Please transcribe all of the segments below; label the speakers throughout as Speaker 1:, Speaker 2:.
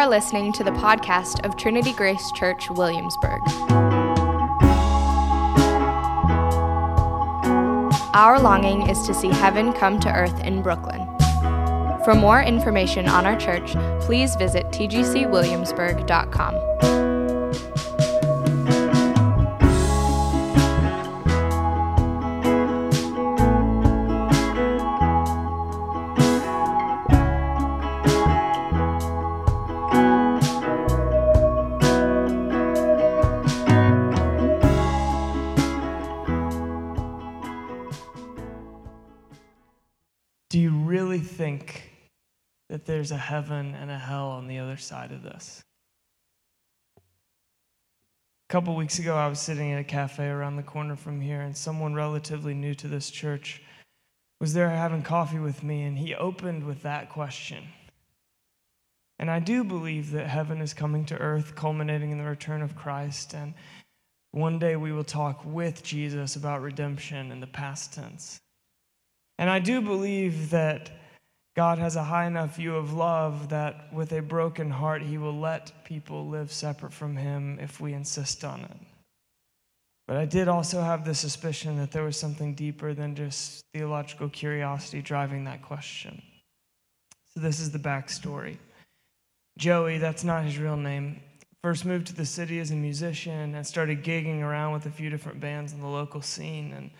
Speaker 1: are listening to the podcast of Trinity Grace Church, Williamsburg. Our longing is to see heaven come to earth in Brooklyn. For more information on our church, please visit tgcwilliamsburg.com.
Speaker 2: there's a heaven and a hell on the other side of this. A couple weeks ago, I was sitting at a cafe around the corner from here, and someone relatively new to this church was there having coffee with me, and he opened with that question. And I do believe that heaven is coming to earth, culminating in the return of Christ. And one day we will talk with Jesus about redemption in the past tense. And I do believe that God has a high enough view of love that with a broken heart, he will let people live separate from him if we insist on it. But I did also have the suspicion that there was something deeper than just theological curiosity driving that question. So, this is the backstory. Joey, that's not his real name, first moved to the city as a musician and started gigging around with a few different bands in the local scene. And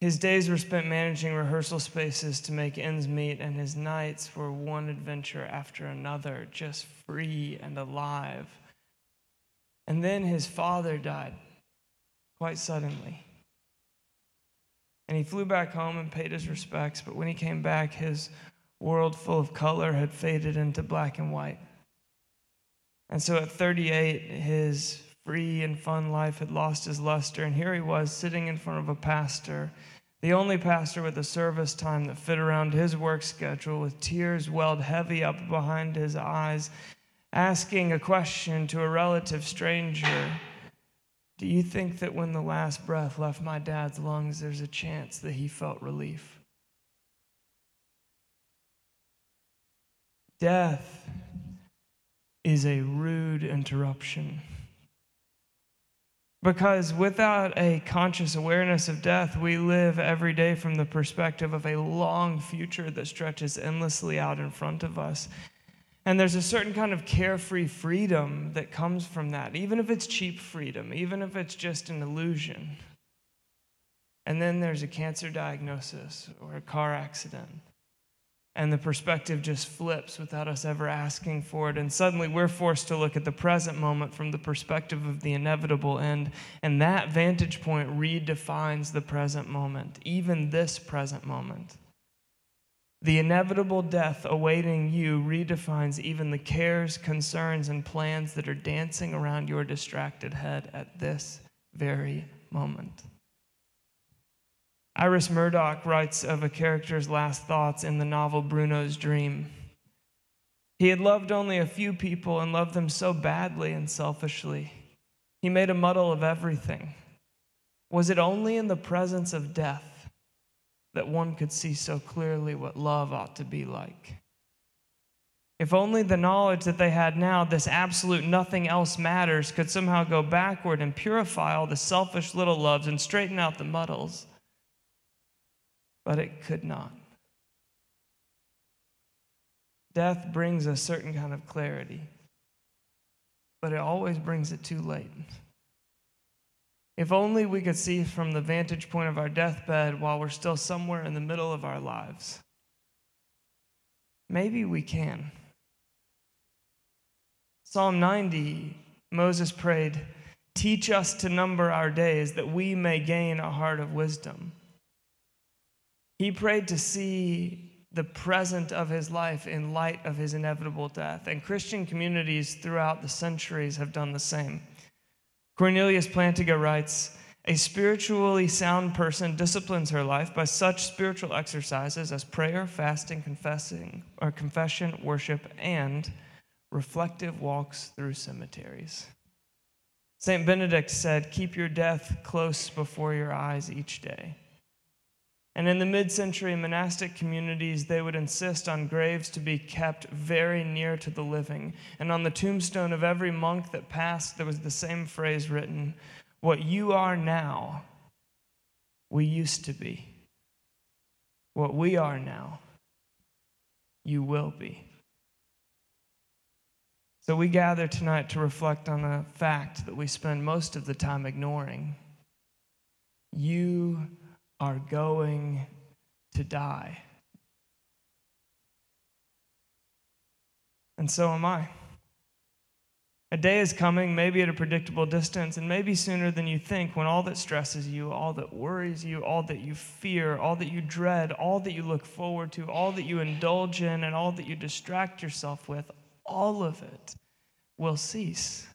Speaker 2: his days were spent managing rehearsal spaces to make ends meet, and his nights were one adventure after another, just free and alive. And then his father died quite suddenly. And he flew back home and paid his respects, but when he came back, his world full of color had faded into black and white. And so at 38, his free and fun life had lost his luster, and here he was sitting in front of a pastor, the only pastor with a service time that fit around his work schedule, with tears welled heavy up behind his eyes, asking a question to a relative stranger. Do you think that when the last breath left my dad's lungs, there's a chance that he felt relief? Death is a rude interruption. Because without a conscious awareness of death, we live every day from the perspective of a long future that stretches endlessly out in front of us. And there's a certain kind of carefree freedom that comes from that, even if it's cheap freedom, even if it's just an illusion. And then there's a cancer diagnosis or a car accident and the perspective just flips without us ever asking for it. And suddenly we're forced to look at the present moment from the perspective of the inevitable end. And that vantage point redefines the present moment, even this present moment. The inevitable death awaiting you redefines even the cares, concerns, and plans that are dancing around your distracted head at this very moment. Iris Murdoch writes of a character's last thoughts in the novel Bruno's Dream. He had loved only a few people and loved them so badly and selfishly. He made a muddle of everything. Was it only in the presence of death that one could see so clearly what love ought to be like? If only the knowledge that they had now, this absolute nothing else matters, could somehow go backward and purify all the selfish little loves and straighten out the muddles but it could not. Death brings a certain kind of clarity, but it always brings it too late. If only we could see from the vantage point of our deathbed while we're still somewhere in the middle of our lives. Maybe we can. Psalm 90, Moses prayed, Teach us to number our days that we may gain a heart of wisdom. He prayed to see the present of his life in light of his inevitable death. And Christian communities throughout the centuries have done the same. Cornelius Plantinga writes A spiritually sound person disciplines her life by such spiritual exercises as prayer, fasting, confessing, or confession, worship, and reflective walks through cemeteries. St. Benedict said, Keep your death close before your eyes each day. And in the mid century monastic communities, they would insist on graves to be kept very near to the living. And on the tombstone of every monk that passed, there was the same phrase written What you are now, we used to be. What we are now, you will be. So we gather tonight to reflect on a fact that we spend most of the time ignoring. You are going to die. And so am I. A day is coming, maybe at a predictable distance, and maybe sooner than you think, when all that stresses you, all that worries you, all that you fear, all that you dread, all that you look forward to, all that you indulge in, and all that you distract yourself with, all of it will cease.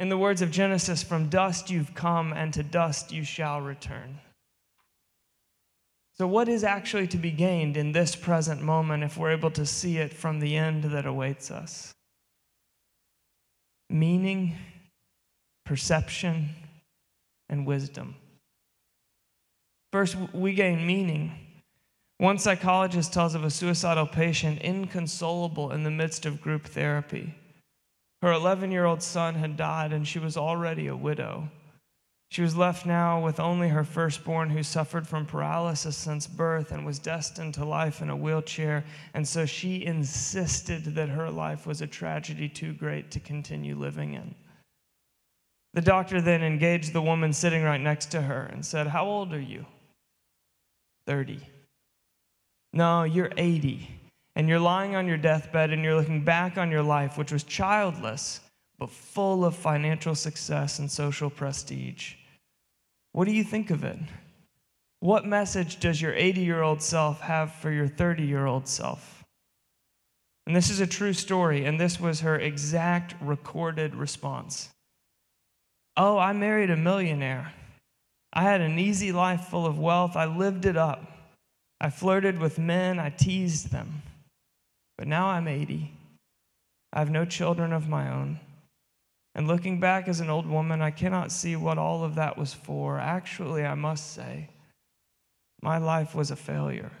Speaker 2: In the words of Genesis, from dust you've come, and to dust you shall return. So, what is actually to be gained in this present moment if we're able to see it from the end that awaits us? Meaning, perception, and wisdom. First, we gain meaning. One psychologist tells of a suicidal patient inconsolable in the midst of group therapy. Her 11 year old son had died, and she was already a widow. She was left now with only her firstborn, who suffered from paralysis since birth and was destined to life in a wheelchair. And so she insisted that her life was a tragedy too great to continue living in. The doctor then engaged the woman sitting right next to her and said, How old are you? 30. No, you're 80 and you're lying on your deathbed and you're looking back on your life, which was childless, but full of financial success and social prestige. What do you think of it? What message does your 80 year old self have for your 30 year old self? And this is a true story, and this was her exact recorded response. Oh, I married a millionaire. I had an easy life full of wealth. I lived it up. I flirted with men. I teased them. But now I'm 80. I have no children of my own. And looking back as an old woman, I cannot see what all of that was for. Actually, I must say, my life was a failure.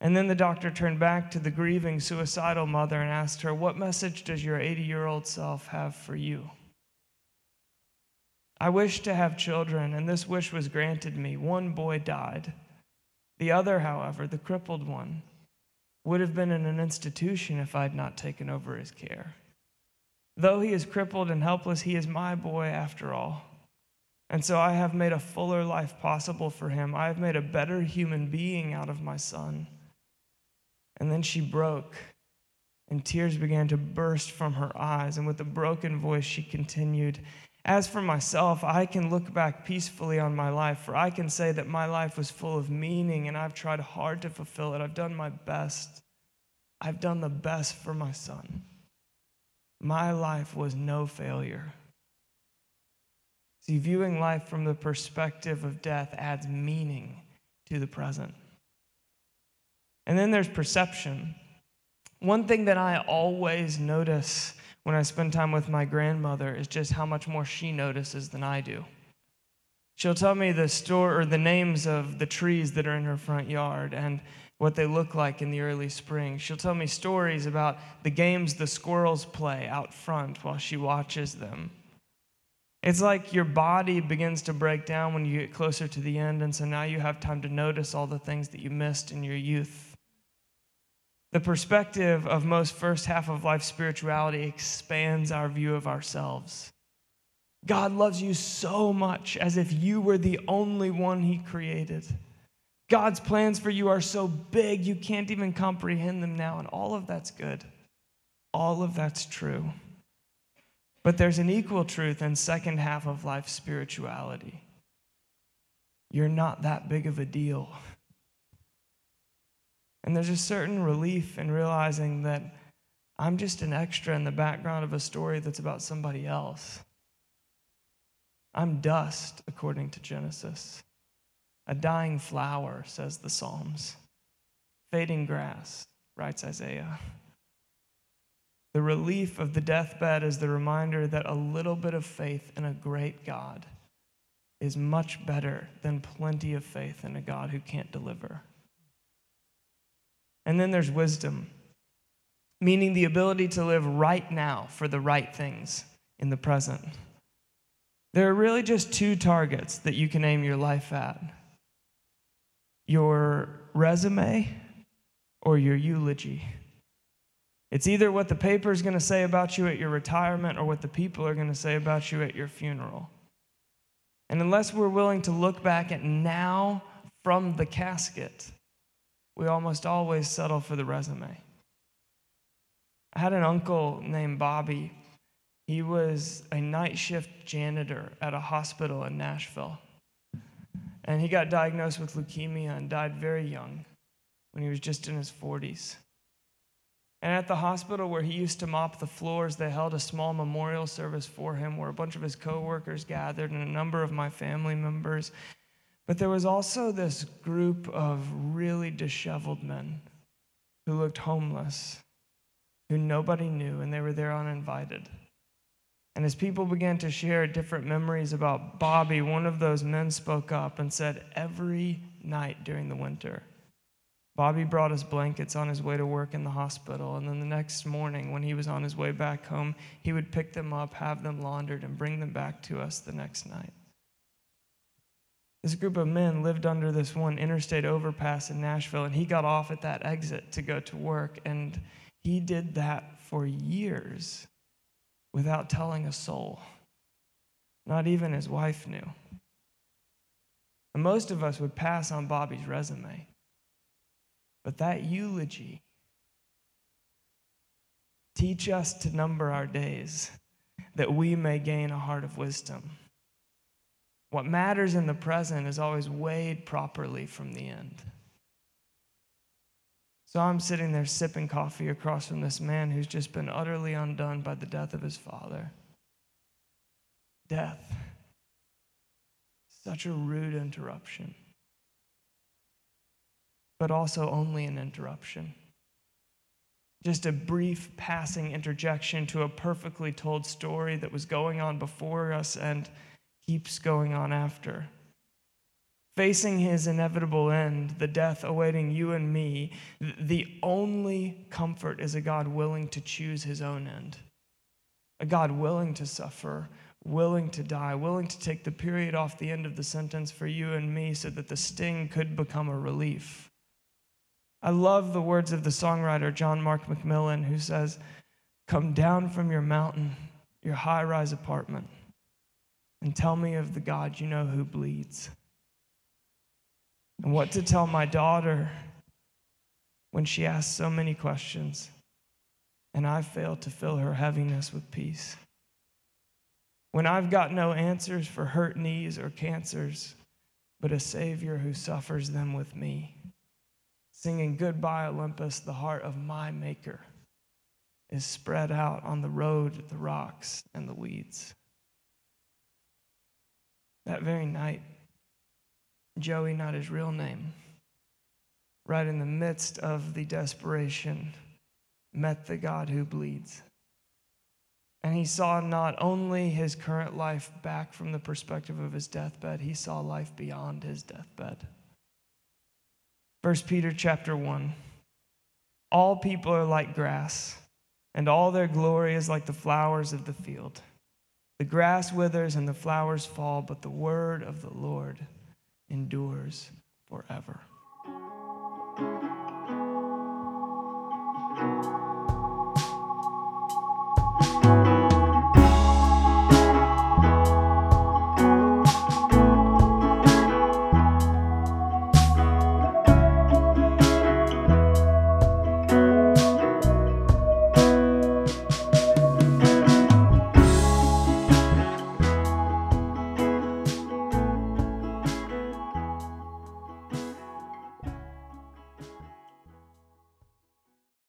Speaker 2: And then the doctor turned back to the grieving, suicidal mother and asked her, What message does your 80 year old self have for you? I wish to have children, and this wish was granted me. One boy died. The other, however, the crippled one, would have been in an institution if I had not taken over his care. Though he is crippled and helpless, he is my boy after all. And so I have made a fuller life possible for him. I have made a better human being out of my son. And then she broke, and tears began to burst from her eyes. And with a broken voice, she continued As for myself, I can look back peacefully on my life, for I can say that my life was full of meaning, and I've tried hard to fulfill it. I've done my best. I've done the best for my son. My life was no failure. See, viewing life from the perspective of death adds meaning to the present. And then there's perception. One thing that I always notice when I spend time with my grandmother is just how much more she notices than I do. She'll tell me the store or the names of the trees that are in her front yard, and what they look like in the early spring. She'll tell me stories about the games the squirrels play out front while she watches them. It's like your body begins to break down when you get closer to the end, and so now you have time to notice all the things that you missed in your youth. The perspective of most first half of life spirituality expands our view of ourselves. God loves you so much as if you were the only one He created. God's plans for you are so big, you can't even comprehend them now. And all of that's good. All of that's true. But there's an equal truth in second half of life spirituality. You're not that big of a deal. And there's a certain relief in realizing that I'm just an extra in the background of a story that's about somebody else. I'm dust, according to Genesis. A dying flower, says the Psalms. Fading grass, writes Isaiah. The relief of the deathbed is the reminder that a little bit of faith in a great God is much better than plenty of faith in a God who can't deliver. And then there's wisdom, meaning the ability to live right now for the right things in the present. There are really just two targets that you can aim your life at your resume or your eulogy. It's either what the paper is going to say about you at your retirement or what the people are going to say about you at your funeral. And unless we're willing to look back at now from the casket, we almost always settle for the resume. I had an uncle named Bobby. He was a night shift janitor at a hospital in Nashville. And he got diagnosed with leukemia and died very young when he was just in his 40s. And at the hospital where he used to mop the floors, they held a small memorial service for him where a bunch of his coworkers gathered and a number of my family members. But there was also this group of really disheveled men who looked homeless, who nobody knew, and they were there uninvited. And as people began to share different memories about Bobby, one of those men spoke up and said, Every night during the winter, Bobby brought us blankets on his way to work in the hospital, and then the next morning, when he was on his way back home, he would pick them up, have them laundered, and bring them back to us the next night. This group of men lived under this one interstate overpass in Nashville, and he got off at that exit to go to work, and he did that for years without telling a soul. Not even his wife knew. And most of us would pass on Bobby's resume. But that eulogy, teach us to number our days that we may gain a heart of wisdom. What matters in the present is always weighed properly from the end. So I'm sitting there sipping coffee across from this man who's just been utterly undone by the death of his father. Death. Such a rude interruption but also only an interruption. Just a brief passing interjection to a perfectly told story that was going on before us and keeps going on after. Facing his inevitable end, the death awaiting you and me, the only comfort is a God willing to choose his own end. A God willing to suffer, willing to die, willing to take the period off the end of the sentence for you and me so that the sting could become a relief. I love the words of the songwriter John Mark McMillan, who says, Come down from your mountain, your high rise apartment, and tell me of the God you know who bleeds. And what to tell my daughter when she asks so many questions, and I fail to fill her heaviness with peace. When I've got no answers for hurt knees or cancers, but a Savior who suffers them with me singing Goodbye, Olympus, the heart of my Maker is spread out on the road, the rocks, and the weeds. That very night, Joey, not his real name, right in the midst of the desperation, met the God who bleeds. And he saw not only his current life back from the perspective of his deathbed, he saw life beyond his deathbed. 1 Peter chapter 1. All people are like grass, and all their glory is like the flowers of the field. The grass withers and the flowers fall, but the word of the Lord endures forever.